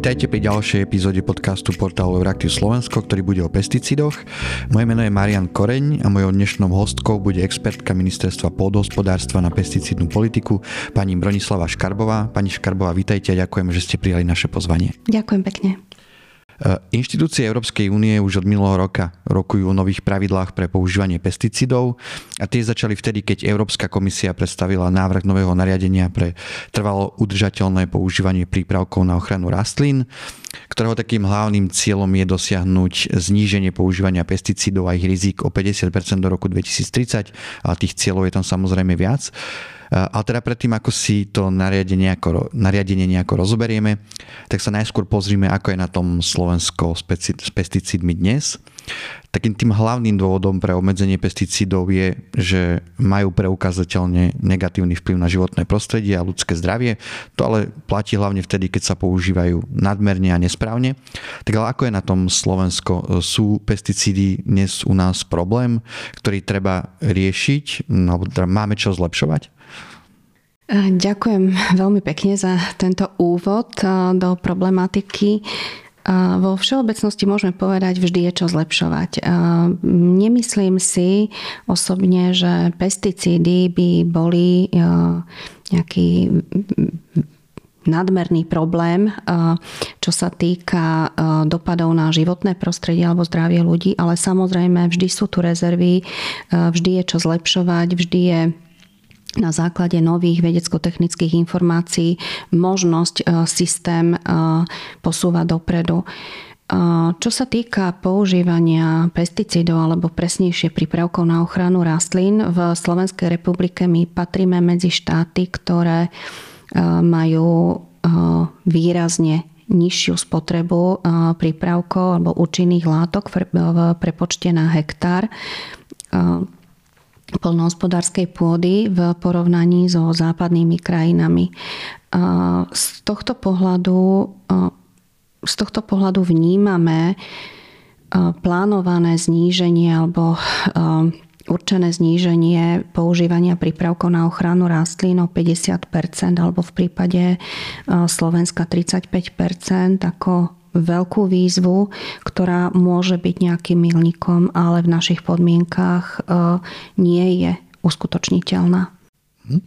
Vítajte pri ďalšej epizóde podcastu portálu Euraktiv Slovensko, ktorý bude o pesticídoch. Moje meno je Marian Koreň a mojou dnešnou hostkou bude expertka Ministerstva pôdohospodárstva na pesticídnu politiku, pani Bronislava Škarbová. Pani Škarbová, vítajte a ďakujem, že ste prijali naše pozvanie. Ďakujem pekne. Eh, inštitúcie Európskej únie už od minulého roka rokujú o nových pravidlách pre používanie pesticidov a tie začali vtedy, keď Európska komisia predstavila návrh nového nariadenia pre trvalo udržateľné používanie prípravkov na ochranu rastlín, ktorého takým hlavným cieľom je dosiahnuť zníženie používania pesticídov a ich rizik o 50% do roku 2030, ale tých cieľov je tam samozrejme viac. A teda predtým, ako si to nariadenie nejako, nariadenie nejako rozoberieme, tak sa najskôr pozrime, ako je na tom Slovensko s pesticídmi dnes. Takým tým hlavným dôvodom pre obmedzenie pesticídov je, že majú preukázateľne negatívny vplyv na životné prostredie a ľudské zdravie. To ale platí hlavne vtedy, keď sa používajú nadmerne a nesprávne. Tak ale ako je na tom Slovensko? Sú pesticídy dnes u nás problém, ktorý treba riešiť? Alebo teda máme čo zlepšovať? Ďakujem veľmi pekne za tento úvod do problematiky. Vo všeobecnosti môžeme povedať, vždy je čo zlepšovať. Nemyslím si osobne, že pesticídy by boli nejaký nadmerný problém, čo sa týka dopadov na životné prostredie alebo zdravie ľudí, ale samozrejme vždy sú tu rezervy, vždy je čo zlepšovať, vždy je na základe nových vedecko-technických informácií možnosť e, systém e, posúvať dopredu. E, čo sa týka používania pesticídov alebo presnejšie prípravkov na ochranu rastlín, v Slovenskej republike my patríme medzi štáty, ktoré majú výrazne nižšiu spotrebu prípravkov alebo účinných látok v prepočte na hektár polnohospodárskej pôdy v porovnaní so západnými krajinami. Z tohto pohľadu, z tohto pohľadu vnímame plánované zníženie alebo určené zníženie používania prípravkov na ochranu rastlín o 50% alebo v prípade Slovenska 35% ako veľkú výzvu, ktorá môže byť nejakým milníkom, ale v našich podmienkách e, nie je uskutočniteľná. Mhm.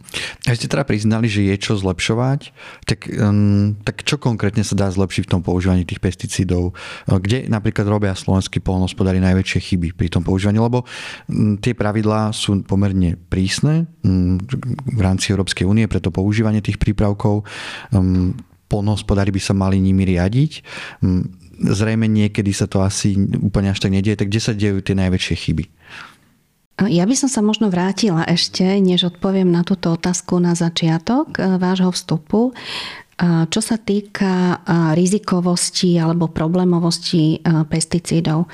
A ste teda priznali, že je čo zlepšovať, tak, um, tak čo konkrétne sa dá zlepšiť v tom používaní tých pesticídov? Kde napríklad robia slovenskí polnospodári najväčšie chyby pri tom používaní? Lebo um, tie pravidlá sú pomerne prísne um, v rámci Európskej únie pre to používanie tých prípravkov. Um, polnohospodári by sa mali nimi riadiť. Mm, zrejme niekedy sa to asi úplne až tak nedieje, tak kde sa dejú tie najväčšie chyby? Ja by som sa možno vrátila ešte, než odpoviem na túto otázku na začiatok e, vášho vstupu. E, čo sa týka e, rizikovosti alebo problémovosti pesticídov.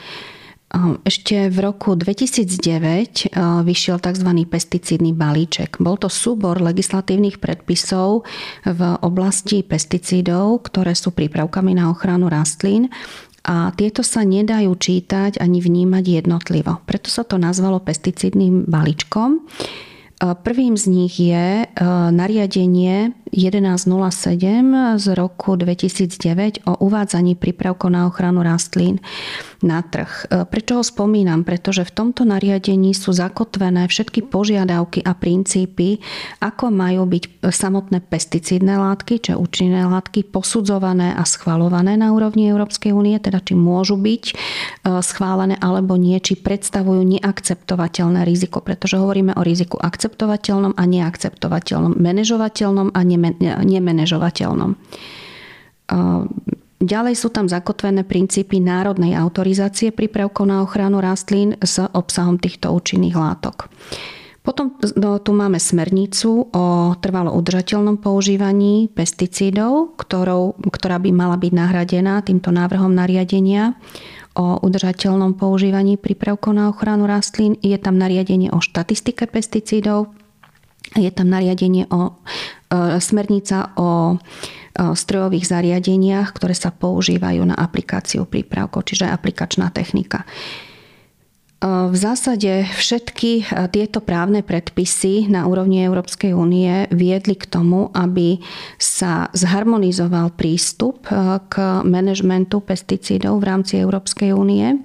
Ehm, ešte v roku 2009 ehm, vyšiel tzv. pesticídny balíček. Bol to súbor legislatívnych predpisov v oblasti pesticídov, ktoré sú prípravkami na ochranu rastlín a tieto sa nedajú čítať ani vnímať jednotlivo. Preto sa to nazvalo pesticídnym balíčkom. Ehm, prvým z nich je nariadenie 1107 z roku 2009 o uvádzaní prípravkov na ochranu rastlín na trh. E, prečo ho spomínam? Pretože v tomto nariadení sú zakotvené všetky požiadavky a princípy, ako majú byť samotné pesticídne látky, čo účinné látky, posudzované a schvalované na úrovni Európskej únie, teda či môžu byť e, schválené alebo nie, či predstavujú neakceptovateľné riziko, pretože hovoríme o riziku akceptovateľnom a neakceptovateľnom, manažovateľnom a nemenežovateľnom. Ďalej sú tam zakotvené princípy národnej autorizácie prípravkov na ochranu rastlín s obsahom týchto účinných látok. Potom no, tu máme smernicu o trvalo udržateľnom používaní pesticídov, ktorou, ktorá by mala byť nahradená týmto návrhom nariadenia o udržateľnom používaní prípravkov na ochranu rastlín. Je tam nariadenie o štatistike pesticídov, je tam nariadenie o smernica o e, strojových zariadeniach, ktoré sa používajú na aplikáciu prípravkov, čiže aplikačná technika. V zásade všetky tieto právne predpisy na úrovni Európskej únie viedli k tomu, aby sa zharmonizoval prístup k manažmentu pesticídov v rámci Európskej únie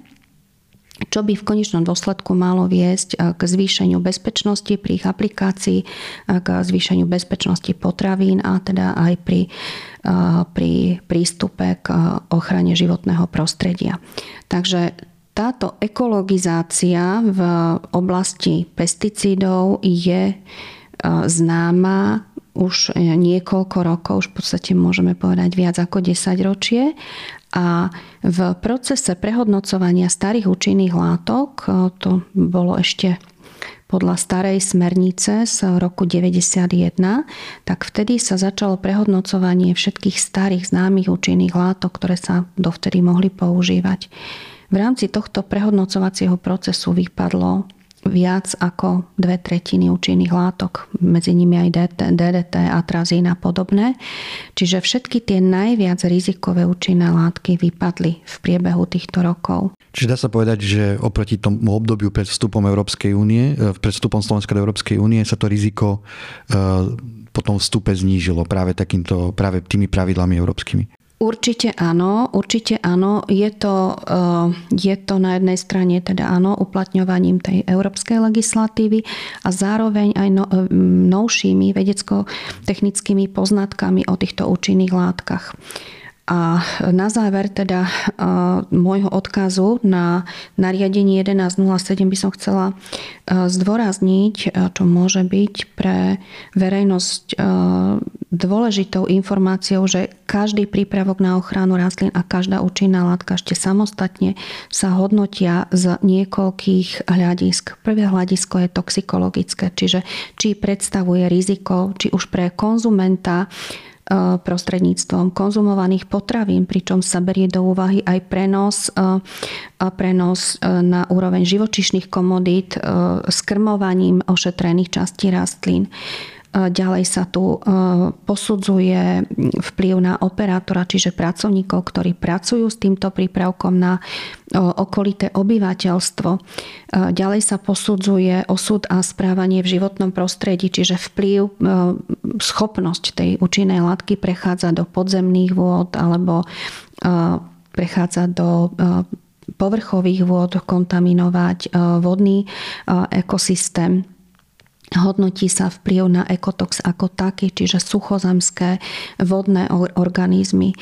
čo by v konečnom dôsledku malo viesť k zvýšeniu bezpečnosti pri ich aplikácii, k zvýšeniu bezpečnosti potravín a teda aj pri, pri prístupe k ochrane životného prostredia. Takže táto ekologizácia v oblasti pesticídov je e, známa už niekoľko rokov, už v podstate môžeme povedať viac ako 10 ročie. A v procese prehodnocovania starých účinných látok, e, to bolo ešte podľa starej smernice z roku 91, tak vtedy sa začalo prehodnocovanie všetkých starých známych účinných látok, ktoré sa dovtedy mohli používať. V rámci tohto prehodnocovacieho procesu vypadlo viac ako dve tretiny účinných látok, medzi nimi aj DDT, atrazín a podobné. Čiže všetky tie najviac rizikové účinné látky vypadli v priebehu týchto rokov. Čiže dá sa povedať, že oproti tomu obdobiu pred vstupom Európskej únie, e, pred vstupom Slovenska do Európskej únie sa to riziko e, po tom vstupe znížilo práve takýmto, práve tými pravidlami európskymi. Určite áno, určite áno. Je to, eh, je to na jednej strane teda áno, uplatňovaním tej európskej legislatívy a zároveň aj no, eh, novšími vedecko-technickými poznatkami o týchto účinných látkach. A na záver teda môjho odkazu na nariadenie 1107 by som chcela zdôrazniť, čo môže byť pre verejnosť dôležitou informáciou, že každý prípravok na ochranu rastlín a každá účinná látka ešte samostatne sa hodnotia z niekoľkých hľadisk. Prvé hľadisko je toxikologické, čiže či predstavuje riziko, či už pre konzumenta, E, prostredníctvom konzumovaných potravín, pričom sa berie do úvahy aj prenos, e, prenos e, na úroveň živočišných komodít s krmovaním ošetrených častí rastlín. Ďalej sa tu posudzuje vplyv na operátora, čiže pracovníkov, ktorí pracujú s týmto prípravkom na okolité obyvateľstvo. Ďalej sa posudzuje osud a správanie v životnom prostredí, čiže vplyv, schopnosť tej účinnej látky prechádza do podzemných vôd alebo prechádza do povrchových vôd, kontaminovať vodný ekosystém Hodnotí sa vplyv na ekotox ako taký, čiže suchozemské vodné organizmy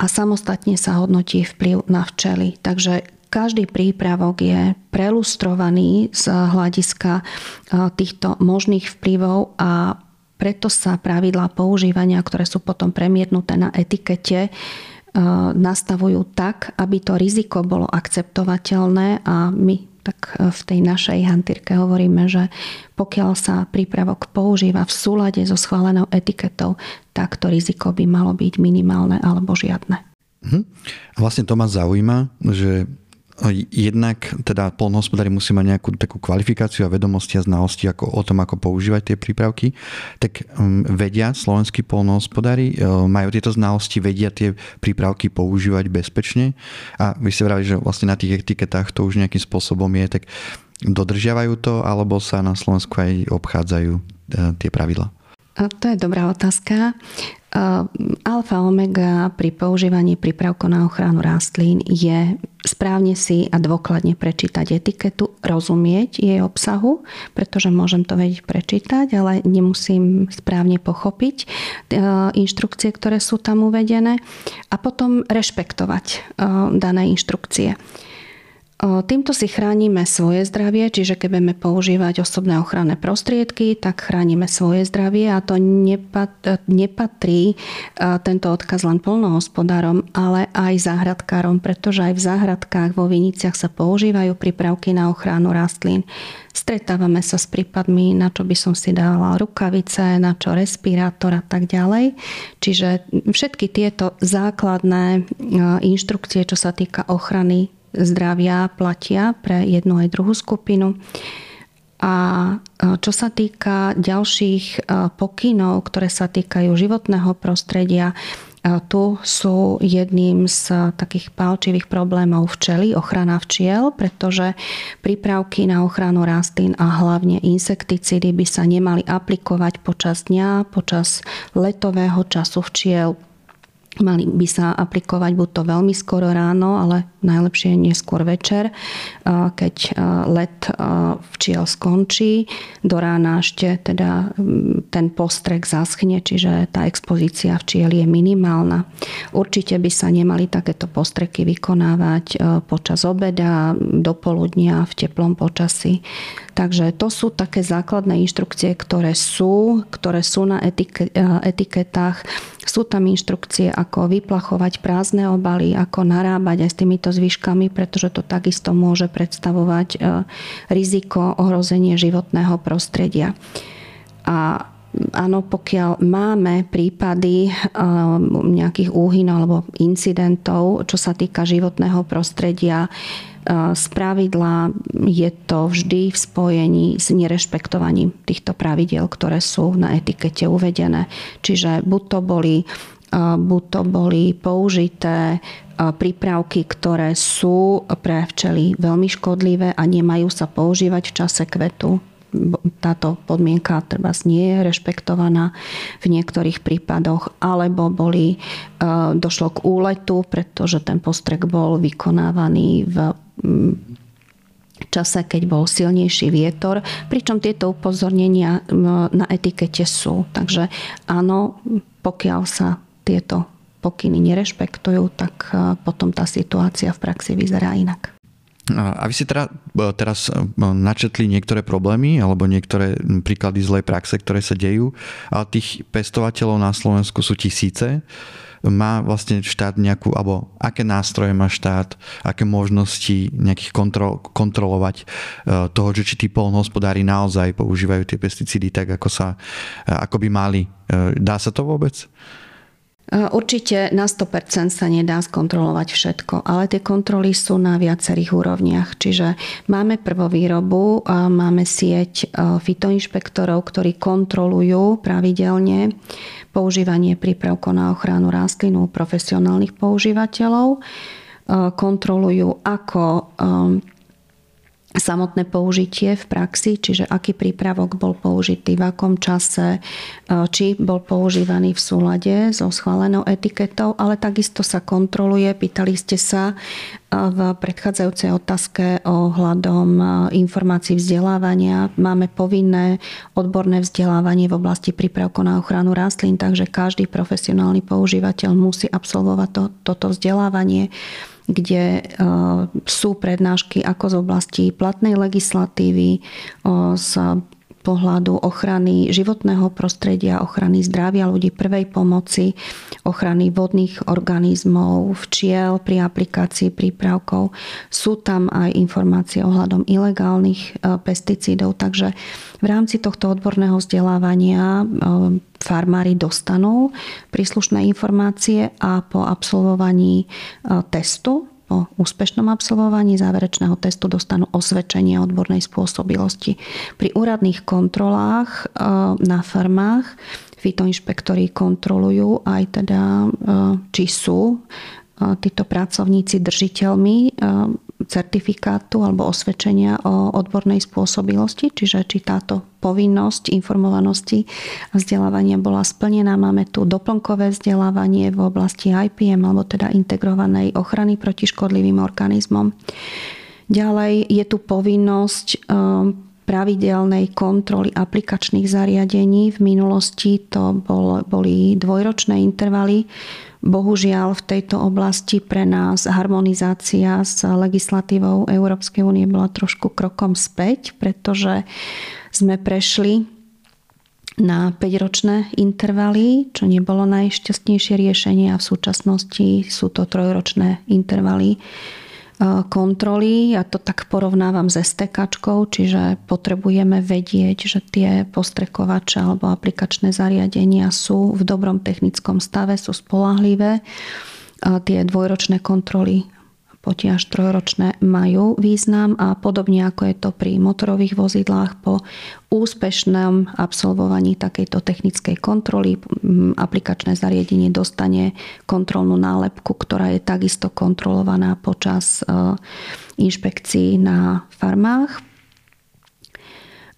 a samostatne sa hodnotí vplyv na včely. Takže každý prípravok je prelustrovaný z hľadiska týchto možných vplyvov a preto sa pravidlá používania, ktoré sú potom premietnuté na etikete, nastavujú tak, aby to riziko bolo akceptovateľné a my tak e, v tej našej hantírke hovoríme, že pokiaľ sa prípravok používa v súlade so schválenou etiketou, tak to riziko by malo byť minimálne alebo žiadne. Mhm. A vlastne to ma zaujíma, že jednak teda polnohospodári musí mať nejakú takú kvalifikáciu a vedomosti a znalosti ako, o tom, ako používať tie prípravky, tak um, vedia slovenskí polnohospodári, um, majú tieto znalosti, vedia tie prípravky používať bezpečne a vy ste vrali, že vlastne na tých etiketách to už nejakým spôsobom je, tak dodržiavajú to alebo sa na Slovensku aj obchádzajú uh, tie pravidla? To je dobrá otázka. Alfa omega pri používaní prípravkov na ochranu rastlín je správne si a dôkladne prečítať etiketu, rozumieť jej obsahu, pretože môžem to vedieť prečítať, ale nemusím správne pochopiť e, inštrukcie, ktoré sú tam uvedené a potom rešpektovať e, dané inštrukcie. Týmto si chránime svoje zdravie, čiže keď budeme používať osobné ochranné prostriedky, tak chránime svoje zdravie a to nepatrí tento odkaz len polnohospodárom, ale aj záhradkárom, pretože aj v záhradkách vo viniciach sa používajú prípravky na ochranu rastlín. Stretávame sa s prípadmi, na čo by som si dala rukavice, na čo respirátor a tak ďalej. Čiže všetky tieto základné inštrukcie, čo sa týka ochrany zdravia platia pre jednu aj druhú skupinu. A čo sa týka ďalších pokynov, ktoré sa týkajú životného prostredia, Tu sú jedným z takých palčivých problémov včely, ochrana včiel, pretože prípravky na ochranu rastlín a hlavne insekticídy by sa nemali aplikovať počas dňa, počas letového času včiel Mali by sa aplikovať buď to veľmi skoro ráno, ale najlepšie neskôr večer, keď let včiel skončí. Do rána ešte teda ten postrek zaschne, čiže tá expozícia včiel je minimálna. Určite by sa nemali takéto postreky vykonávať počas obeda, do poludnia, v teplom počasí. Takže to sú také základné inštrukcie, ktoré sú, ktoré sú na etiketách. Sú tam inštrukcie, ako vyplachovať prázdne obaly, ako narábať aj s týmito zvyškami, pretože to takisto môže predstavovať e, riziko ohrozenie životného prostredia. A áno, pokiaľ máme prípady nejakých úhyn alebo incidentov, čo sa týka životného prostredia, z pravidla je to vždy v spojení s nerešpektovaním týchto pravidel, ktoré sú na etikete uvedené. Čiže buď to boli buď to boli použité prípravky, ktoré sú pre včely veľmi škodlivé a nemajú sa používať v čase kvetu táto podmienka treba nie je rešpektovaná v niektorých prípadoch, alebo boli, došlo k úletu, pretože ten postrek bol vykonávaný v čase, keď bol silnejší vietor, pričom tieto upozornenia na etikete sú. Takže áno, pokiaľ sa tieto pokyny nerešpektujú, tak e, potom tá situácia v praxi vyzerá inak. A vy si teda, teraz e, načetli niektoré problémy alebo niektoré príklady zlej praxe, ktoré sa dejú, ale tých pestovateľov na Slovensku sú tisíce. Má vlastne štát nejakú, alebo aké nástroje má štát, aké možnosti nejakých kontrol, kontrolovať e, toho, že či tí polnohospodári naozaj používajú tie pesticídy tak, ako, sa, e, ako by mali. Dá sa to vôbec? Určite na 100% sa nedá skontrolovať všetko, ale tie kontroly sú na viacerých úrovniach. Čiže máme prvovýrobu, máme sieť fitoinšpektorov, ktorí kontrolujú pravidelne používanie prípravkov na ochranu rastlín u profesionálnych používateľov. Kontrolujú, ako samotné použitie v praxi, čiže aký prípravok bol použitý, v akom čase, e, či bol používaný v súlade so schválenou etiketou, ale takisto sa kontroluje, pýtali ste sa e, v predchádzajúcej otázke o hľadom e, informácií vzdelávania. Máme povinné odborné vzdelávanie v oblasti prípravkov na ochranu rastlín, takže každý profesionálny používateľ musí absolvovať to, toto vzdelávanie kde e, sú prednášky ako z oblasti platnej legislatívy, z pohľadu ochrany životného prostredia, ochrany zdravia ľudí, prvej pomoci, ochrany vodných organizmov, včiel pri aplikácii prípravkov. Sú tam aj informácie ohľadom ilegálnych e, pesticídov, takže v rámci tohto odborného vzdelávania e, farmári dostanú príslušné informácie a po absolvovaní e, testu po úspešnom absolvovaní záverečného testu dostanú osvedčenie odbornej spôsobilosti. Pri úradných kontrolách e, na farmách fitoinšpektori kontrolujú aj teda, e, či sú e, títo pracovníci držiteľmi certifikátu alebo osvedčenia o odbornej spôsobilosti, čiže či táto povinnosť informovanosti a vzdelávania bola splnená. Máme tu doplnkové vzdelávanie v oblasti IPM alebo teda integrovanej ochrany proti škodlivým organizmom. Ďalej je tu povinnosť um, pravidelnej kontroly aplikačných zariadení. V minulosti to bol, boli dvojročné intervaly Bohužiaľ v tejto oblasti pre nás harmonizácia s legislatívou Európskej únie bola trošku krokom späť, pretože sme prešli na 5-ročné intervaly, čo nebolo najšťastnejšie riešenie a v súčasnosti sú to trojročné intervaly kontroly. Ja to tak porovnávam s stekačkou, čiže potrebujeme vedieť, že tie postrekovače alebo aplikačné zariadenia sú v dobrom technickom stave, sú spolahlivé. Tie dvojročné kontroly potie až trojročné majú význam a podobne ako je to pri motorových vozidlách po úspešnom absolvovaní takejto technickej kontroly aplikačné zariadenie dostane kontrolnú nálepku, ktorá je takisto kontrolovaná počas e, inšpekcií na farmách.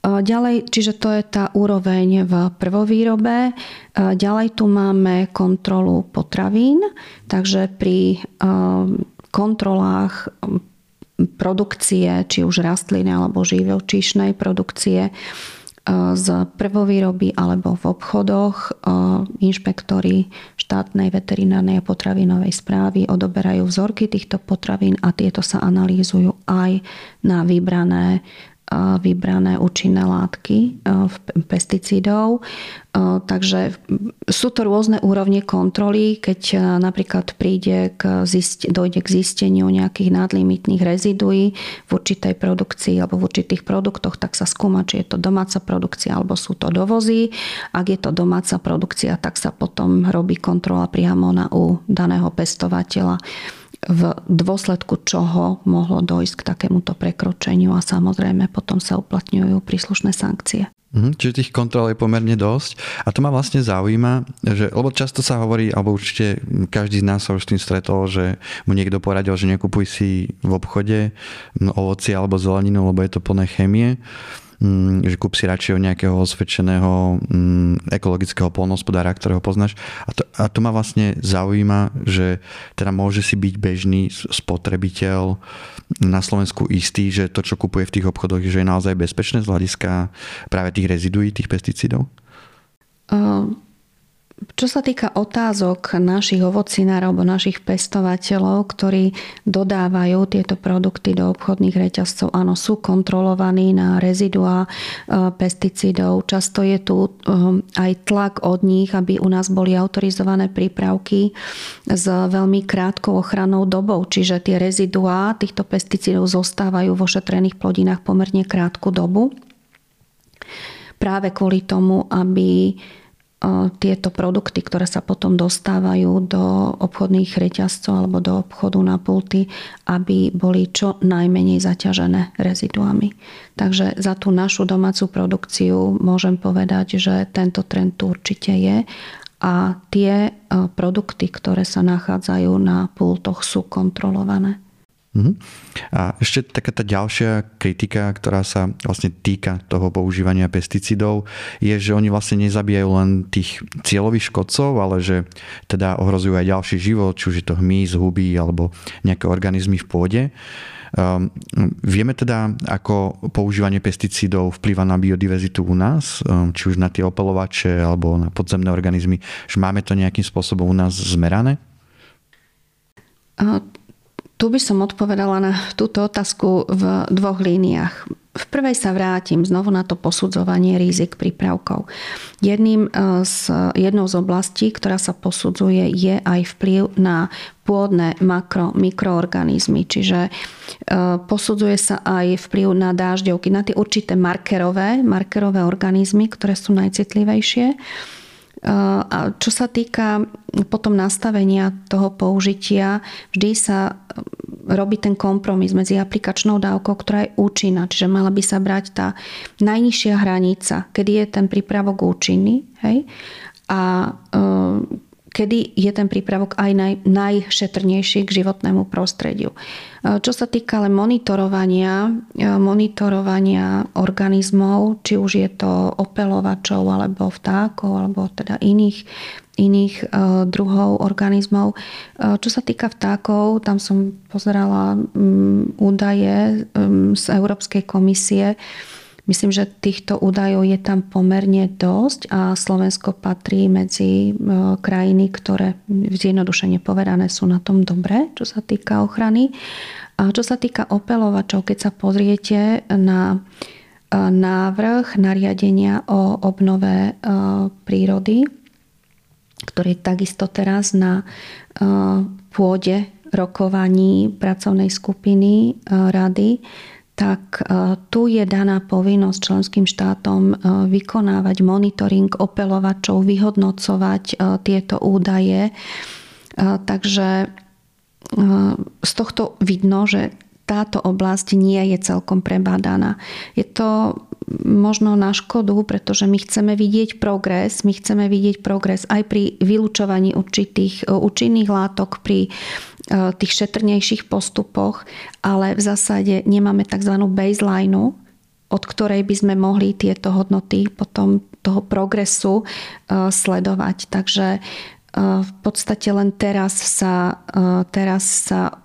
Ďalej, čiže to je tá úroveň v prvovýrobe. Ďalej tu máme kontrolu potravín, takže pri kontrolách produkcie, či už rastliny alebo živočíšnej produkcie z prvovýroby alebo v obchodoch. Inšpektori štátnej veterinárnej a potravinovej správy odoberajú vzorky týchto potravín a tieto sa analýzujú aj na vybrané vybrané účinné látky pesticídov. Takže sú to rôzne úrovne kontroly. Keď napríklad príde k zist- dojde k zisteniu nejakých nadlimitných reziduí v určitej produkcii alebo v určitých produktoch, tak sa skúma, či je to domáca produkcia alebo sú to dovozy. Ak je to domáca produkcia, tak sa potom robí kontrola priamo na u daného pestovateľa v dôsledku čoho mohlo dojsť k takémuto prekročeniu a samozrejme potom sa uplatňujú príslušné sankcie. Mhm, čiže tých kontrol je pomerne dosť. A to ma vlastne zaujíma, že, lebo často sa hovorí, alebo určite každý z nás sa už s tým stretol, že mu niekto poradil, že nekupuj si v obchode ovoci alebo zeleninu, lebo je to plné chemie. Mm, že kúp si radšej od nejakého osvedčeného mm, ekologického polnohospodára, ktorého poznáš. A to, a to ma vlastne zaujíma, že teda môže si byť bežný spotrebiteľ na Slovensku istý, že to, čo kupuje v tých obchodoch, že je naozaj bezpečné z hľadiska práve tých reziduí, tých pesticídov? Uh čo sa týka otázok našich ovocinárov alebo našich pestovateľov, ktorí dodávajú tieto produkty do obchodných reťazcov, áno, sú kontrolovaní na rezidua e, pesticídov. Často je tu e, aj tlak od nich, aby u nás boli autorizované prípravky s veľmi krátkou ochrannou dobou, čiže tie reziduá týchto pesticídov zostávajú vo šetrených plodinách pomerne krátku dobu. Práve kvôli tomu, aby tieto produkty, ktoré sa potom dostávajú do obchodných reťazcov alebo do obchodu na pulty, aby boli čo najmenej zaťažené reziduami. Takže za tú našu domácu produkciu môžem povedať, že tento trend tu určite je a tie produkty, ktoré sa nachádzajú na pultoch, sú kontrolované. Uh-huh. A ešte taká tá ďalšia kritika, ktorá sa vlastne týka toho používania pesticidov, je, že oni vlastne nezabíjajú len tých cieľových škodcov, ale že teda ohrozujú aj ďalší život, či už je to hmyz, huby alebo nejaké organizmy v pôde. Um, vieme teda, ako používanie pesticídov vplýva na biodiverzitu u nás, um, či už na tie opelovače alebo na podzemné organizmy, že máme to nejakým spôsobom u nás zmerané? Tu by som odpovedala na túto otázku v dvoch líniách. V prvej sa vrátim znovu na to posudzovanie rizik prípravkov. Jedným e, z, jednou z oblastí, ktorá sa posudzuje, je aj vplyv na pôdne makro, mikroorganizmy. Čiže e, posudzuje sa aj vplyv na dážďovky, na tie určité markerové, markerové organizmy, ktoré sú najcitlivejšie a čo sa týka potom nastavenia toho použitia, vždy sa robí ten kompromis medzi aplikačnou dávkou, ktorá je účinná, čiže mala by sa brať tá najnižšia hranica, kedy je ten prípravok účinný hej? a kedy je ten prípravok aj naj, najšetrnejší k životnému prostrediu. E, čo sa týka ale monitorovania, e, monitorovania organizmov, či už je to opelovačov alebo vtákov alebo teda iných, iných e, druhov organizmov. Čo sa týka vtákov, tam som pozerala mm, údaje mm, z Európskej komisie, Myslím, že týchto údajov je tam pomerne dosť a Slovensko patrí medzi e, krajiny, ktoré zjednodušene povedané sú na tom dobre, čo sa týka ochrany. A čo sa týka opelovačov, keď sa pozriete na e, návrh nariadenia o obnove e, prírody, ktorý je takisto teraz na pôde rokovaní pracovnej skupiny rady, tak e, tu je daná povinnosť členským štátom e, vykonávať monitoring opelovačov, vyhodnocovať e, tieto údaje. Takže z tohto vidno, že táto oblasť nie je celkom prebádaná. Je to možno na škodu, pretože my chceme vidieť progres, my chceme vidieť progres aj pri vylúčovaní určitých účinných látok, pri tých šetrnejších postupoch, ale v zásade nemáme tzv. baseline, od ktorej by sme mohli tieto hodnoty potom toho progresu e, sledovať. Takže e, v podstate len teraz sa, teraz sa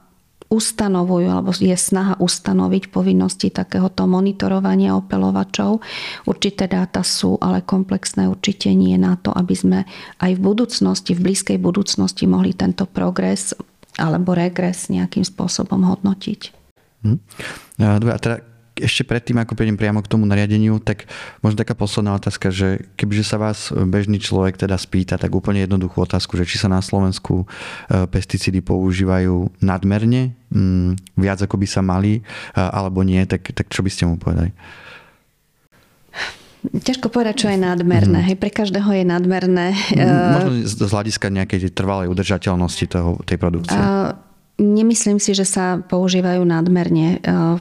ustanovujú, alebo je snaha ustanoviť povinnosti takéhoto monitorovania opelovačov. Určité dáta sú, ale komplexné určite nie na to, aby sme aj v budúcnosti, v blízkej budúcnosti mohli tento progres alebo regres nejakým spôsobom hodnotiť. Hm. A teda ešte predtým, ako prejdem priamo k tomu nariadeniu, tak možno taká posledná otázka, že kebyže sa vás bežný človek teda spýta, tak úplne jednoduchú otázku, že či sa na Slovensku e, pesticídy používajú nadmerne, mm, viac ako by sa mali, alebo nie, tak, tak čo by ste mu povedali? Ťažko povedať, čo je nadmerné. Mm. Hej, pre každého je nadmerné. Možno z hľadiska nejakej trvalej udržateľnosti toho, tej produkcie. Uh, nemyslím si, že sa používajú nadmerne. Uh,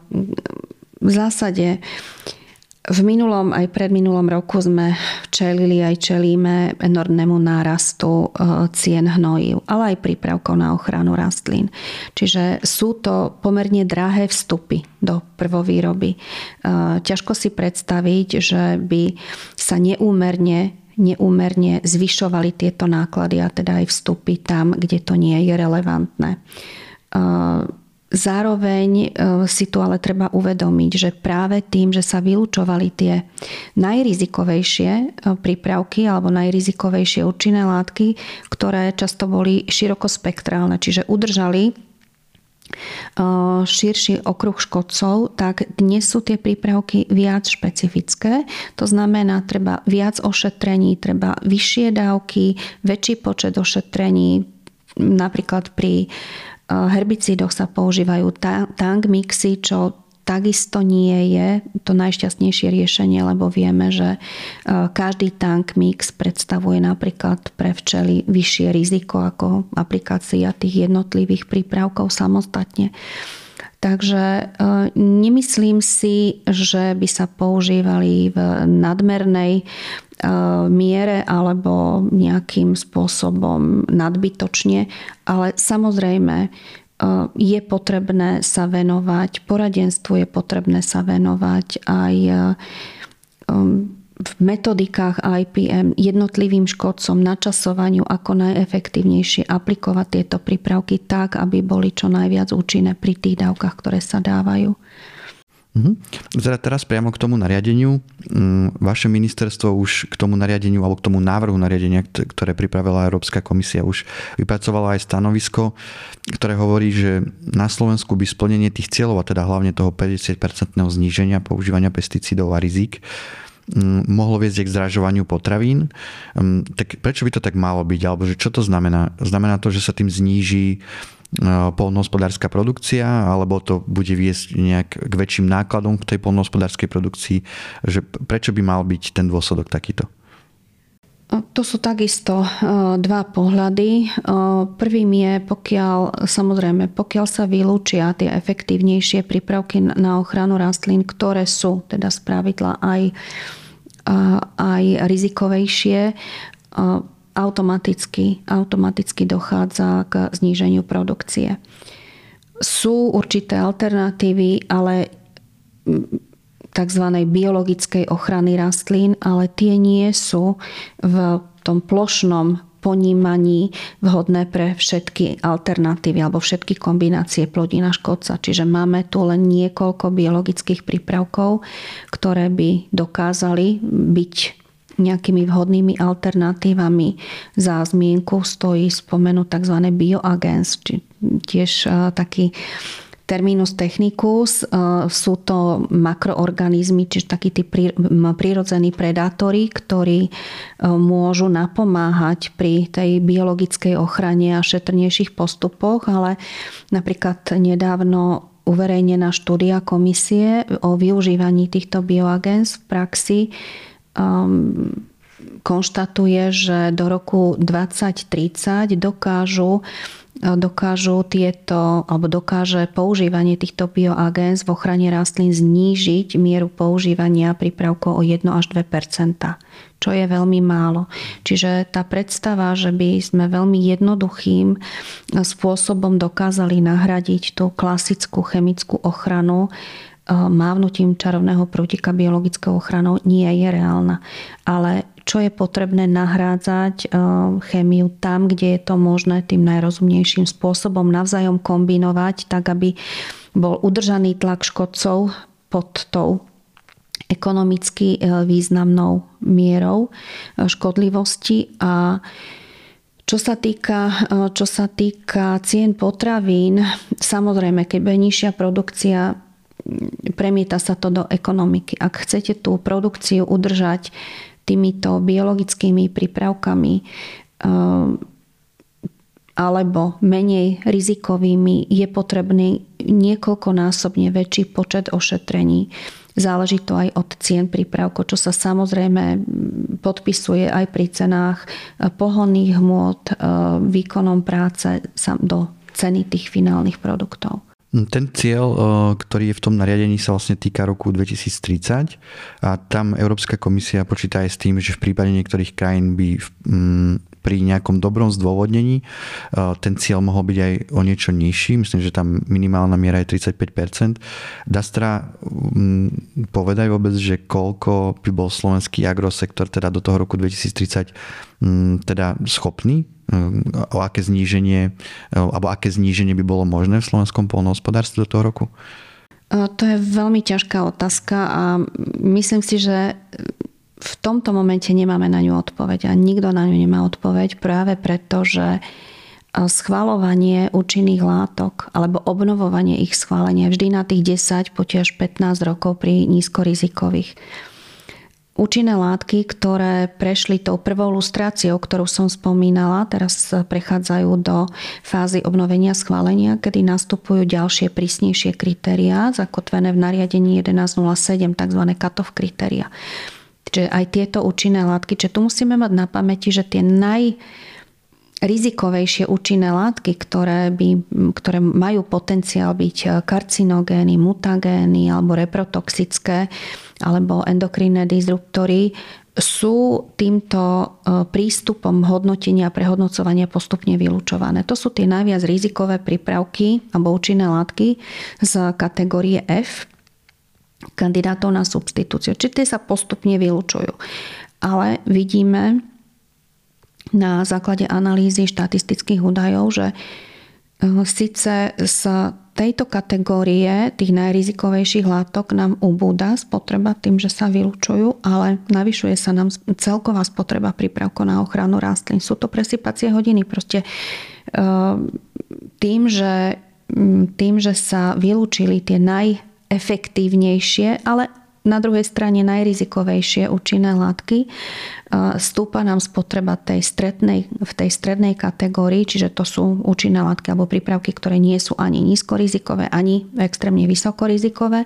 v zásade v minulom aj predminulom roku sme čelili aj čelíme enormnému nárastu eh, cien hnojív, ale aj prípravkov na ochranu rastlín. Čiže sú to pomerne drahé vstupy do prvovýroby. Eh, ťažko si predstaviť, že by sa neúmerne neúmerne zvyšovali tieto náklady a teda aj vstupy tam, kde to nie je relevantné eh, Zároveň e, si tu ale treba uvedomiť, že práve tým, že sa vylúčovali tie najrizikovejšie e, prípravky alebo najrizikovejšie účinné látky, ktoré často boli širokospektrálne, čiže udržali e, širší okruh škodcov, tak dnes sú tie prípravky viac špecifické. To znamená, treba viac ošetrení, treba vyššie dávky, väčší počet ošetrení, napríklad pri herbicídoch sa používajú tank mixy, čo takisto nie je to najšťastnejšie riešenie, lebo vieme, že e, každý tank mix predstavuje napríklad pre včely vyššie riziko ako aplikácia tých jednotlivých prípravkov samostatne. Takže e, nemyslím si, že by sa používali v nadmernej miere alebo nejakým spôsobom nadbytočne, ale samozrejme e, je potrebné sa venovať, poradenstvu je potrebné sa venovať aj v metodikách IPM jednotlivým škodcom, načasovaniu, ako najefektívnejšie aplikovať tieto prípravky tak, aby boli čo najviac účinné pri tých dávkach, ktoré sa dávajú. Mhm. Teda teraz priamo k tomu nariadeniu. Mm, vaše ministerstvo už k tomu nariadeniu alebo k tomu návrhu nariadenia, ktoré pripravila Európska komisia, už vypracovala aj stanovisko, ktoré hovorí, že na Slovensku by splnenie tých cieľov, a teda hlavne toho 50-percentného zníženia používania pesticídov a rizik, Mm, mohlo viesť k zdražovaniu potravín. Mm, tak prečo by to tak malo byť? Alebo že čo to znamená? Znamená to, že sa tým zníži polnohospodárska produkcia, alebo to bude viesť nejak k väčším nákladom k tej polnohospodárskej produkcii? Že prečo by mal byť ten dôsledok takýto? To sú takisto e, dva pohľady. E, prvým je, pokiaľ, samozrejme, pokiaľ sa vylúčia tie efektívnejšie prípravky na ochranu rastlín, ktoré sú teda spravidla aj, aj rizikovejšie, e, automaticky, automaticky dochádza k zníženiu produkcie. Sú určité alternatívy, ale tzv. biologickej ochrany rastlín, ale tie nie sú v tom plošnom ponímaní vhodné pre všetky alternatívy alebo všetky kombinácie plodina škodca. Čiže máme tu len niekoľko biologických prípravkov, ktoré by dokázali byť nejakými vhodnými alternatívami. Za zmienku stojí spomenúť tzv. bioagens, či tiež taký Terminus technicus e, sú to makroorganizmy, čiže takí tí prírodzení predátori, ktorí e, môžu napomáhať pri tej biologickej ochrane a šetrnejších postupoch, ale napríklad nedávno uverejnená štúdia komisie o využívaní týchto bioagens v praxi um, konštatuje, že do roku 2030 dokážu dokážu tieto, alebo dokáže používanie týchto bioagens v ochrane rastlín znížiť mieru používania prípravkov o 1 až 2% čo je veľmi málo. Čiže tá predstava, že by sme veľmi jednoduchým spôsobom dokázali nahradiť tú klasickú chemickú ochranu, mávnutím čarovného prútika biologickou ochranou nie je reálna. Ale čo je potrebné nahrádzať eh, chémiu tam, kde je to možné tým najrozumnejším spôsobom navzájom kombinovať, tak aby bol udržaný tlak škodcov pod tou ekonomicky eh, významnou mierou eh, škodlivosti a čo sa, týka, čo sa týka cien potravín, samozrejme, keď bude nižšia produkcia, premieta sa to do ekonomiky. Ak chcete tú produkciu udržať týmito biologickými prípravkami eh, alebo menej rizikovými je potrebný niekoľkonásobne väčší počet ošetrení. Záleží to aj od cien prípravkov, čo sa samozrejme podpisuje aj pri cenách eh, pohonných hmôt, eh, výkonom práce do ceny tých finálnych produktov. Ten cieľ, ktorý je v tom nariadení, sa vlastne týka roku 2030 a tam Európska komisia počíta aj s tým, že v prípade niektorých krajín by pri nejakom dobrom zdôvodnení ten cieľ mohol byť aj o niečo nižší. Myslím, že tam minimálna miera je 35%. Dastra povedaj vôbec, že koľko by bol slovenský agrosektor teda do toho roku 2030 teda schopný o aké zníženie, alebo aké zníženie by bolo možné v slovenskom polnohospodárstve do toho roku? To je veľmi ťažká otázka a myslím si, že v tomto momente nemáme na ňu odpoveď a nikto na ňu nemá odpoveď práve preto, že schvalovanie účinných látok alebo obnovovanie ich schválenia vždy na tých 10 potiaž 15 rokov pri nízkorizikových účinné látky, ktoré prešli tou prvou lustráciou, ktorú som spomínala, teraz prechádzajú do fázy obnovenia schválenia, kedy nastupujú ďalšie prísnejšie kritériá, zakotvené v nariadení 1107, tzv. cut-off kritéria. Čiže aj tieto účinné látky, čiže tu musíme mať na pamäti, že tie naj rizikovejšie účinné látky, ktoré, by, ktoré majú potenciál byť karcinogény, mutagény alebo reprotoxické, alebo endokrinné disruptory sú týmto e, prístupom hodnotenia a prehodnocovania postupne vylúčované. To sú tie najviac rizikové prípravky alebo účinné látky z kategórie F, kandidátov na substitúciu. Čiže tie sa postupne vylúčujú. Ale vidíme na základe analýzy štatistických údajov, že e, síce z tejto kategórie tých najrizikovejších látok nám ubúda spotreba tým, že sa vylúčujú, ale navyšuje sa nám celková spotreba prípravkov na ochranu rastlín. Sú to presypacie hodiny. Proste ehm, tým, že, tým, že sa vylúčili tie najefektívnejšie, ale na druhej strane najrizikovejšie účinné látky. Stúpa nám spotreba tej strednej, v tej strednej kategórii, čiže to sú účinné látky alebo prípravky, ktoré nie sú ani nízkorizikové, ani extrémne vysokorizikové,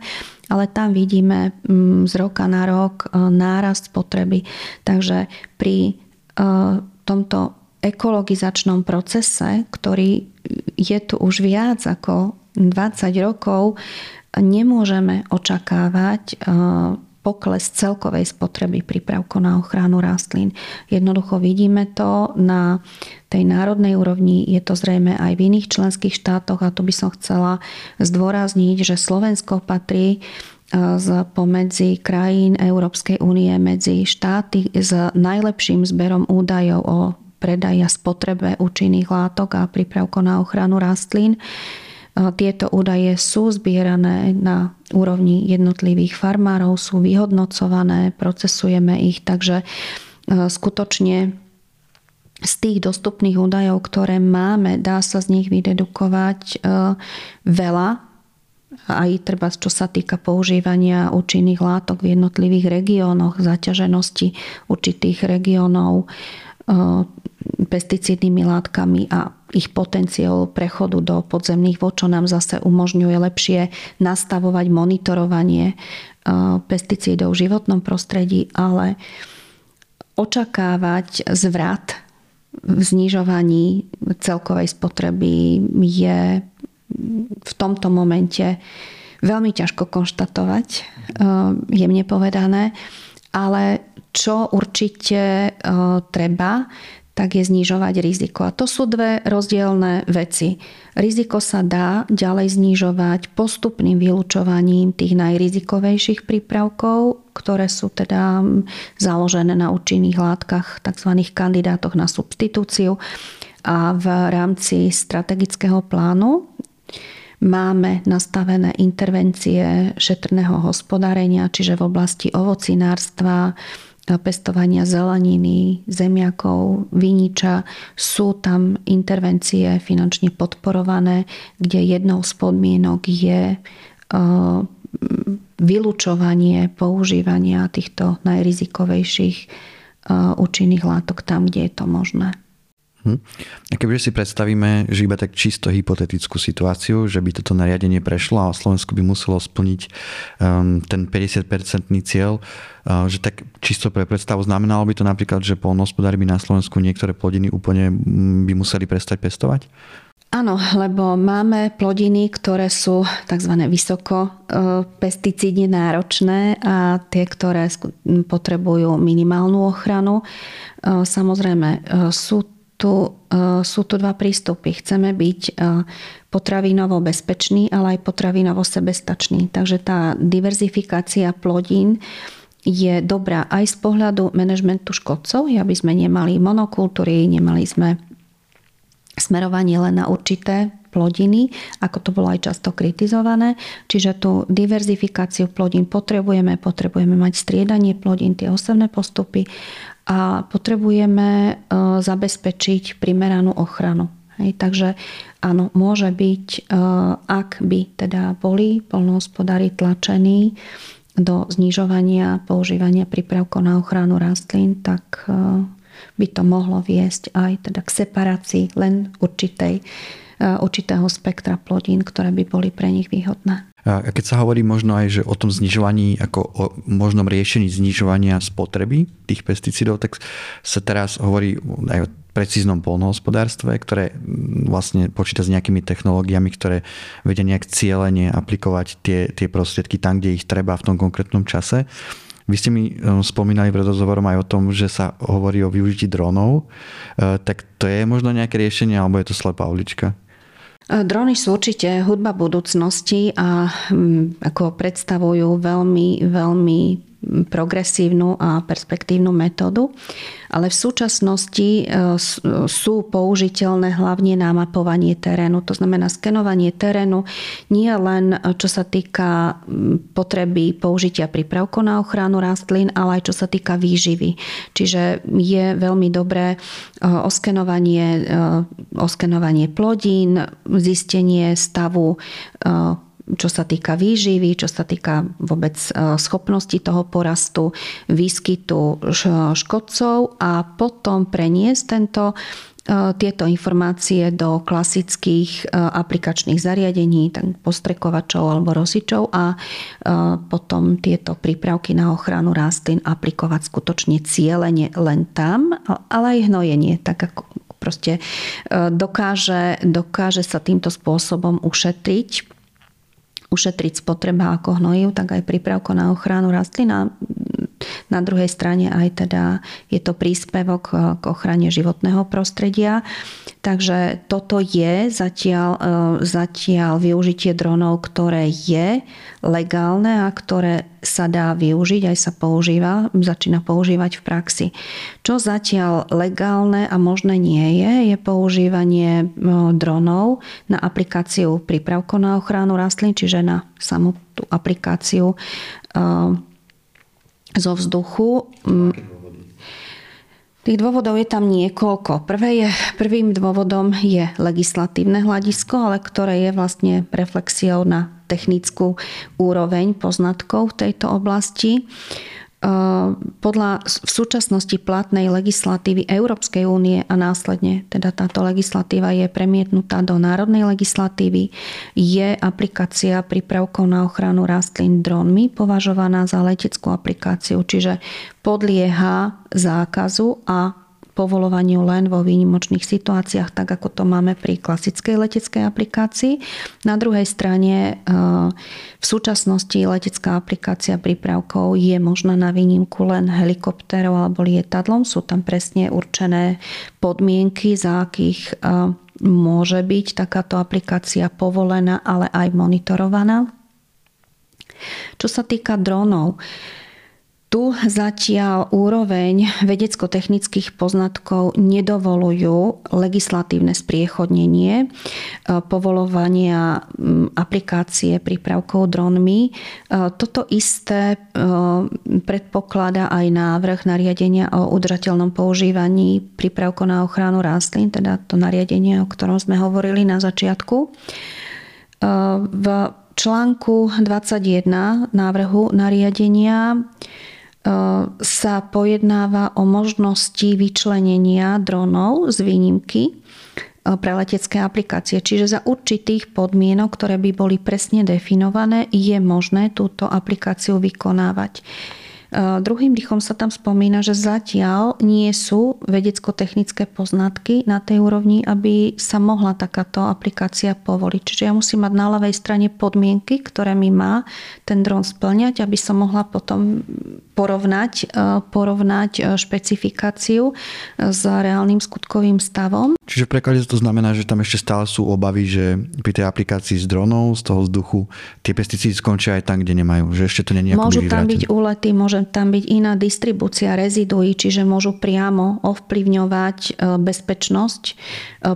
ale tam vidíme mm, z roka na rok e, nárast spotreby. Takže pri e, tomto ekologizačnom procese, ktorý je tu už viac ako 20 rokov, nemôžeme očakávať e, pokles celkovej spotreby prípravkov na ochranu rastlín. Jednoducho vidíme to na tej národnej úrovni, je to zrejme aj v iných členských štátoch a tu by som chcela zdôrazniť, že Slovensko patrí e, z pomedzi krajín Európskej únie medzi štáty s najlepším zberom údajov o predaji a spotrebe účinných látok a prípravkov na ochranu rastlín. Tieto údaje sú zbierané na úrovni jednotlivých farmárov, sú vyhodnocované, procesujeme ich, takže e, skutočne z tých dostupných údajov, ktoré máme, dá sa z nich vydedukovať e, veľa, aj treba čo sa týka používania účinných látok v jednotlivých regiónoch, zaťaženosti určitých regiónov, pesticídnymi látkami a ich potenciál prechodu do podzemných vod, čo nám zase umožňuje lepšie nastavovať monitorovanie e, pesticídov v životnom prostredí, ale očakávať zvrat v znižovaní celkovej spotreby je v tomto momente veľmi ťažko konštatovať, jemne povedané, ale čo určite treba, tak je znižovať riziko. A to sú dve rozdielne veci. Riziko sa dá ďalej znižovať postupným vylúčovaním tých najrizikovejších prípravkov, ktoré sú teda založené na účinných látkach, tzv. kandidátoch na substitúciu. A v rámci strategického plánu máme nastavené intervencie šetrného hospodárenia, čiže v oblasti ovocinárstva, pestovania zeleniny, zemiakov, viniča. Sú tam intervencie finančne podporované, kde jednou z podmienok je e, vylúčovanie používania týchto najrizikovejších e, účinných látok tam, kde je to možné. Hm. A kebyže si predstavíme, že iba tak čisto hypotetickú situáciu, že by toto nariadenie prešlo a Slovensko by muselo splniť um, ten 50-percentný cieľ, uh, že tak čisto pre predstavu znamenalo by to napríklad, že polnohospodári by na Slovensku niektoré plodiny úplne mm, by museli prestať pestovať? Áno, lebo máme plodiny, ktoré sú tzv. vysoko uh, pesticídne náročné a tie, ktoré potrebujú minimálnu ochranu. Uh, samozrejme, sú tu, e, sú tu dva prístupy. Chceme byť e, potravinovo bezpečný, ale aj potravinovo sebestačný. Takže tá diverzifikácia plodín je dobrá aj z pohľadu manažmentu škodcov, aby sme nemali monokultúry, nemali sme smerovanie len na určité plodiny, ako to bolo aj často kritizované. Čiže tú diverzifikáciu plodín potrebujeme, potrebujeme mať striedanie plodín, tie osevné postupy a potrebujeme e, zabezpečiť primeranú ochranu. Hej, takže áno, môže byť, e, ak by teda boli polnohospodári tlačení do znižovania používania prípravkov na ochranu rastlín, tak e, by to mohlo viesť aj teda k separácii len určitej, určitého spektra plodín, ktoré by boli pre nich výhodné. A keď sa hovorí možno aj že o tom znižovaní, ako o možnom riešení znižovania spotreby tých pesticídov, tak sa teraz hovorí aj o precíznom polnohospodárstve, ktoré vlastne počíta s nejakými technológiami, ktoré vedia nejak cieľene aplikovať tie, tie prostriedky tam, kde ich treba v tom konkrétnom čase. Vy ste mi um, spomínali pred rozhovorom aj o tom, že sa hovorí o využití dronov. Uh, tak to je možno nejaké riešenie, alebo je to slepá ulička? Drony sú určite hudba budúcnosti a mm, ako predstavujú veľmi, veľmi progresívnu a perspektívnu metódu, ale v súčasnosti e, sú použiteľné hlavne na mapovanie terénu, to znamená skenovanie terénu nie len e, čo sa týka potreby použitia prípravkov na ochranu rastlín, ale aj čo sa týka výživy. Čiže je veľmi dobré e, oskenovanie, oskenovanie plodín, zistenie stavu čo sa týka výživy, čo sa týka vôbec e, schopnosti toho porastu, výskytu škodcov a potom preniesť tento e, tieto informácie do klasických e, aplikačných zariadení, tak postrekovačov alebo rosičov a potom tieto prípravky na ochranu rastlín aplikovať skutočne cieľene len tam, ale aj hnojenie, tak ako proste dokáže, dokáže sa týmto spôsobom ušetriť ušetriť spotreba ako hnojiv, tak aj prípravko na ochranu rastlín na druhej strane aj teda je to príspevok k ochrane životného prostredia. Takže toto je zatiaľ, e, zatiaľ využitie dronov, ktoré je legálne a ktoré sa dá využiť, aj sa používa, začína používať v praxi. Čo zatiaľ legálne a možné nie je, je používanie e, dronov na aplikáciu prípravkov na ochranu rastlín, čiže na samú tú aplikáciu zo vzduchu. Mm. Tých dôvodov je tam niekoľko. Prvé je, prvým dôvodom je legislatívne hľadisko, ale ktoré je vlastne reflexiou na technickú úroveň poznatkov v tejto oblasti. Ehm, podľa v súčasnosti platnej legislatívy Európskej únie a následne teda táto legislatíva je premietnutá do národnej legislatívy, je aplikácia prípravkov na ochranu rastlín dronmi považovaná za leteckú aplikáciu, čiže podlieha zákazu a povolovaniu len vo výnimočných situáciách, tak ako to máme pri klasickej leteckej aplikácii. Na druhej strane v súčasnosti letecká aplikácia prípravkov je možná na výnimku len helikopterov alebo lietadlom. Sú tam presne určené podmienky, za akých môže byť takáto aplikácia povolená, ale aj monitorovaná. Čo sa týka dronov, tu zatiaľ úroveň vedecko-technických poznatkov nedovolujú legislatívne spriechodnenie e, povolovania aplikácie prípravkov dronmi. E, toto isté e, predpokladá aj návrh nariadenia o udržateľnom používaní prípravkov na ochranu rastlín, teda to nariadenie, o ktorom sme hovorili na začiatku. V článku 21 návrhu nariadenia sa pojednáva o možnosti vyčlenenia dronov z výnimky pre letecké aplikácie. Čiže za určitých podmienok, ktoré by boli presne definované, je možné túto aplikáciu vykonávať. Druhým dýchom sa tam spomína, že zatiaľ nie sú vedecko-technické poznatky na tej úrovni, aby sa mohla takáto aplikácia povoliť. Čiže ja musím mať na ľavej strane podmienky, ktoré mi má ten dron splňať, aby som mohla potom porovnať, porovnať špecifikáciu s reálnym skutkovým stavom. Čiže v preklade to znamená, že tam ešte stále sú obavy, že pri tej aplikácii z dronov, z toho vzduchu, tie pesticídy skončia aj tam, kde nemajú. Že ešte to nie je Môžu tam byť úlety, môže tam byť iná distribúcia reziduí, čiže môžu priamo ovplyvňovať e, bezpečnosť e,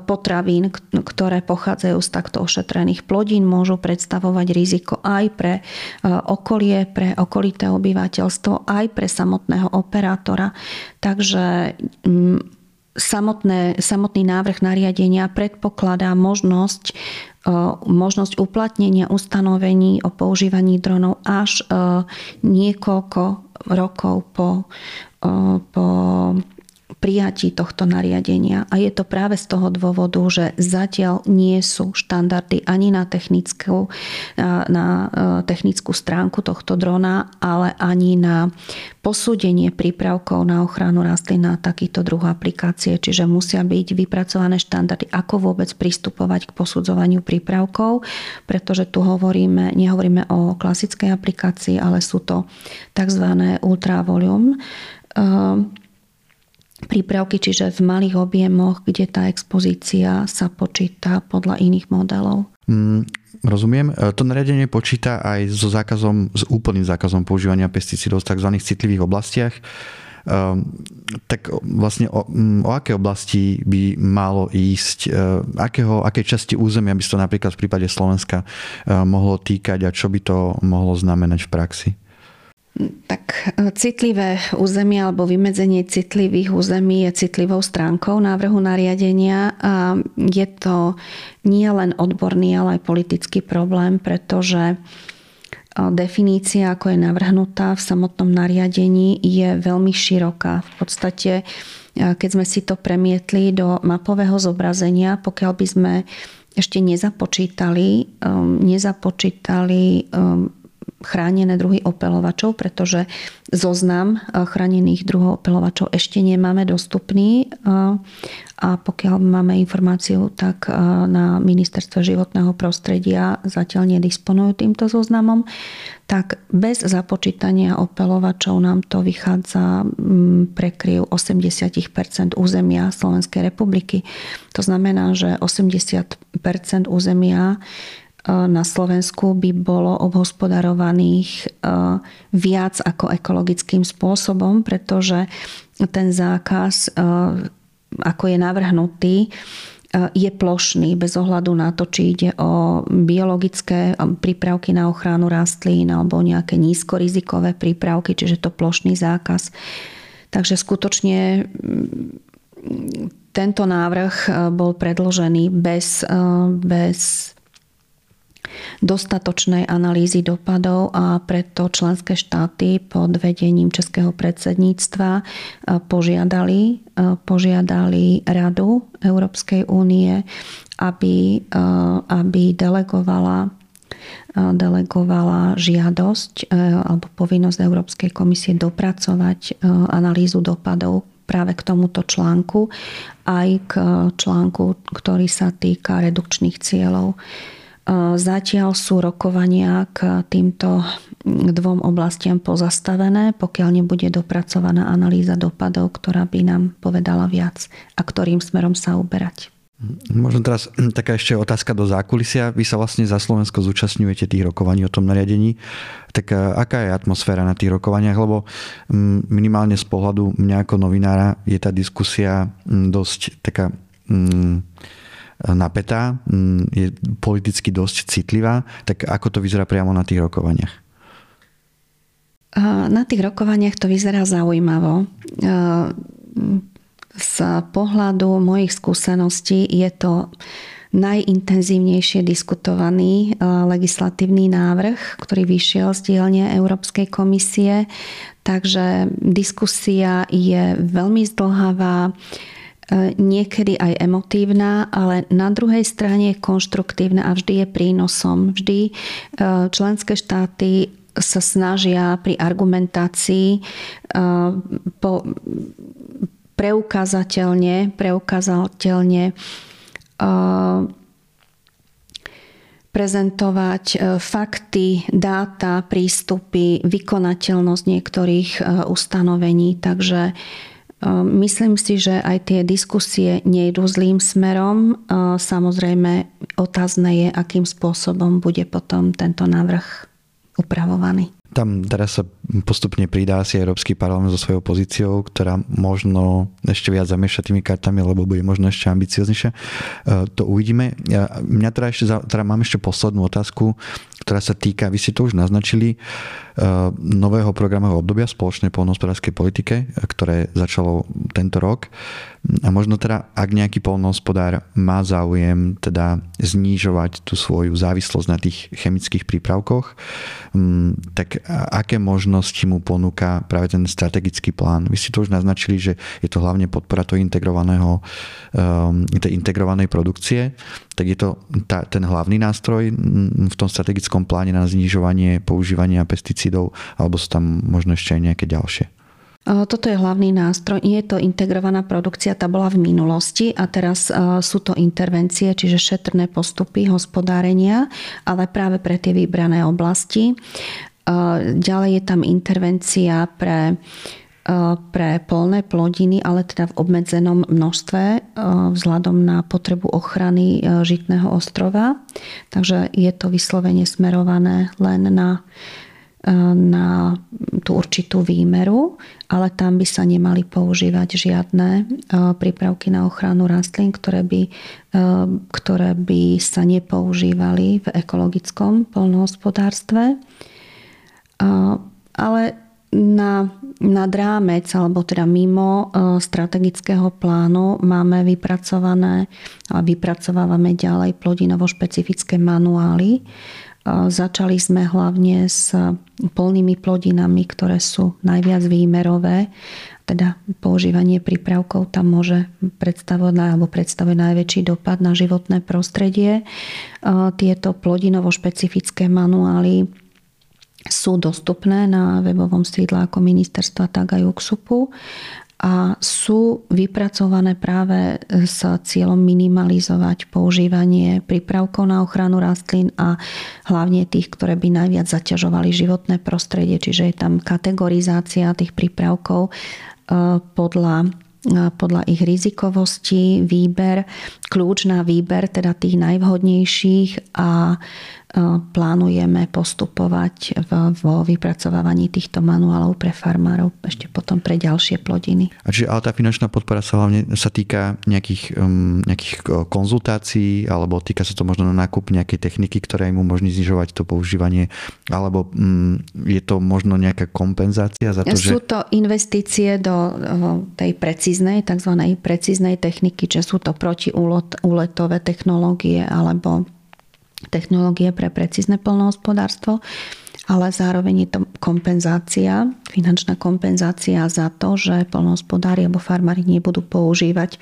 potravín, ktoré pochádzajú z takto ošetrených plodín. Môžu predstavovať riziko aj pre e, okolie, pre okolité obyvateľstvo, aj pre samotného operátora. Takže samotné, samotný návrh nariadenia predpokladá možnosť, e, možnosť uplatnenia ustanovení o používaní dronov až e, niekoľko rokov po, e, po prijatí tohto nariadenia. A je to práve z toho dôvodu, že zatiaľ nie sú štandardy ani na technickú, na e, technickú stránku tohto drona, ale ani na posúdenie prípravkov na ochranu rastlín na takýto druh aplikácie. Čiže musia byť vypracované štandardy, ako vôbec pristupovať k posudzovaniu prípravkov, pretože tu hovoríme, nehovoríme o klasickej aplikácii, ale sú to tzv. ultravolume prípravky, čiže v malých objemoch, kde tá expozícia sa počíta podľa iných modelov. Mm, rozumiem. E, to nariadenie počíta aj so zákazom, s úplným zákazom používania pesticídov v tzv. citlivých oblastiach. Um, tak vlastne o, mm, o aké oblasti by malo ísť, uh, akého, aké časti územia by sa to napríklad v prípade Slovenska uh, mohlo týkať a čo by to mohlo znamenať v praxi? Tak e, citlivé územie alebo vymedzenie citlivých území je citlivou stránkou návrhu nariadenia a je to nie len odborný, ale aj politický problém, pretože e, definícia, ako je navrhnutá v samotnom nariadení, je veľmi široká. V podstate, e, keď sme si to premietli do mapového zobrazenia, pokiaľ by sme ešte nezapočítali, nezapočítali chránené druhy opelovačov, pretože zoznam eh, chránených druhov opelovačov ešte nemáme dostupný eh, a pokiaľ máme informáciu, tak eh, na ministerstve životného prostredia zatiaľ nedisponujú týmto zoznamom, tak bez započítania opelovačov nám to vychádza mm, prekryv 80% územia Slovenskej republiky. To znamená, že 80% územia na Slovensku by bolo obhospodarovaných e, viac ako ekologickým spôsobom, pretože ten zákaz, e, ako je navrhnutý, e, je plošný bez ohľadu na to, či ide o biologické prípravky na ochranu rastlín alebo nejaké nízkorizikové prípravky, čiže to plošný zákaz. Takže skutočne tento návrh bol predložený bez, bez dostatočnej analýzy dopadov a preto členské štáty pod vedením Českého predsedníctva e, požiadali, e, požiadali Radu Európskej únie, aby, e, aby delegovala delegovala žiadosť alebo povinnosť Európskej komisie dopracovať analýzu dopadov práve k tomuto článku, aj k článku, ktorý sa týka redukčných cieľov. Zatiaľ sú rokovania k týmto dvom oblastiam pozastavené, pokiaľ nebude dopracovaná analýza dopadov, ktorá by nám povedala viac a ktorým smerom sa uberať. Možno teraz taká ešte otázka do zákulisia. Vy sa vlastne za Slovensko zúčastňujete tých rokovaní o tom nariadení. Tak e, aká je atmosféra na tých rokovaniach? Lebo minimálne z pohľadu mňa ako novinára je tá diskusia dosť taká napätá, je politicky dosť citlivá. Tak ako to vyzerá priamo na tých rokovaniach? Na tých rokovaniach to vyzerá zaujímavo z pohľadu mojich skúseností je to najintenzívnejšie diskutovaný e, legislatívny návrh, ktorý vyšiel z dielne Európskej komisie. Takže diskusia je veľmi zdlhavá, e, niekedy aj emotívna, ale na druhej strane je konštruktívna a vždy je prínosom. Vždy e, členské štáty sa snažia pri argumentácii po, preukázateľne, preukázateľne prezentovať e, fakty, dáta, prístupy, vykonateľnosť niektorých e, ustanovení. Takže e, myslím si, že aj tie diskusie nejdú zlým smerom. Samozrejme, otázne je, akým spôsobom bude potom tento návrh upravovaný. Tam teraz sa postupne pridá si Európsky parlament so svojou pozíciou, ktorá možno ešte viac zamieša tými kartami, lebo bude možno ešte ambicioznejšia. E, to uvidíme. Mňa teda ešte, teda mám ešte poslednú otázku, ktorá sa týka, vy ste to už naznačili, Eh, nového programového obdobia spoločnej polnohospodárskej politike, ktoré začalo tento rok. A možno teda, ak nejaký polnohospodár má záujem teda znižovať tú svoju závislosť na tých chemických prípravkoch, mm, tak aké možnosti mu ponúka práve ten strategický plán? Vy ste to už naznačili, že je to hlavne podpora toho integrovaného, ehm, tej integrovanej produkcie, tak je to tá, ten hlavný nástroj v tom strategickom pláne na znižovanie používania pesticídov, alebo sú tam možno ešte aj nejaké ďalšie? Toto je hlavný nástroj. Je to integrovaná produkcia, tá bola v minulosti a teraz sú to intervencie, čiže šetrné postupy hospodárenia, ale práve pre tie vybrané oblasti. Ďalej je tam intervencia pre Eh, pre polné plodiny, ale teda v obmedzenom množstve eh, vzhľadom na potrebu ochrany eh, žitného ostrova. Takže je to vyslovene smerované len na, na tú určitú výmeru, ale tam by sa nemali používať žiadne prípravky na ochranu rastlín, ktoré by, ktoré by sa nepoužívali v ekologickom polnohospodárstve. Ale na, nad rámec, alebo teda mimo e, strategického plánu máme vypracované a vypracovávame ďalej plodinovo špecifické manuály. E, začali sme hlavne s polnými plodinami, ktoré sú najviac výmerové. Teda používanie prípravkov tam môže predstavovať alebo predstavuje najväčší dopad na životné prostredie. E, tieto plodinovo špecifické manuály sú dostupné na webovom sídle ako ministerstva, tak aj UXUPu a sú vypracované práve s cieľom minimalizovať používanie prípravkov na ochranu rastlín a hlavne tých, ktoré by najviac zaťažovali životné prostredie. Čiže je tam kategorizácia tých prípravkov e, podľa e, podľa ich rizikovosti, výber, kľúč na výber teda tých najvhodnejších a plánujeme postupovať vo vypracovávaní týchto manuálov pre farmárov, ešte potom pre ďalšie plodiny. A čiže ale tá finančná podpora sa hlavne sa týka nejakých, um, nejakých konzultácií, alebo týka sa to možno na nákup nejakej techniky, ktorá im umožní znižovať to používanie, alebo um, je to možno nejaká kompenzácia za to, Sú že... to investície do tej precíznej, tzv. precíznej techniky, či sú to protiúletové technológie alebo technológie pre precízne polnohospodárstvo, ale zároveň je to kompenzácia, finančná kompenzácia za to, že polnohospodári alebo farmári nebudú používať e,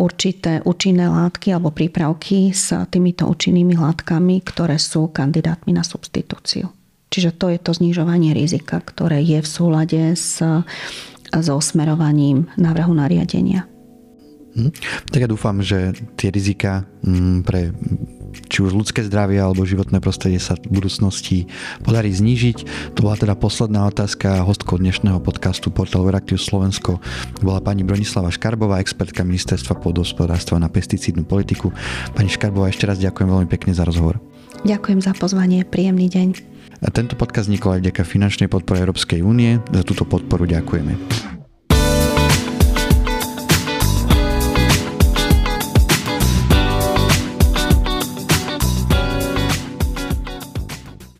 určité účinné látky alebo prípravky s týmito účinnými látkami, ktoré sú kandidátmi na substitúciu. Čiže to je to znižovanie rizika, ktoré je v súlade s so smerovaním návrhu nariadenia. Hm. Tak ja dúfam, že tie rizika hm, pre či už ľudské zdravie alebo životné prostredie sa v budúcnosti podarí znížiť. To bola teda posledná otázka. Hostkou dnešného podcastu Portal Veraktius Slovensko bola pani Bronislava Škarbová, expertka Ministerstva pôdohospodárstva na pesticídnu politiku. Pani Škarbová, ešte raz ďakujem veľmi pekne za rozhovor. Ďakujem za pozvanie, príjemný deň. A tento podcast vznikol aj vďaka finančnej podpore Európskej únie. Za túto podporu ďakujeme.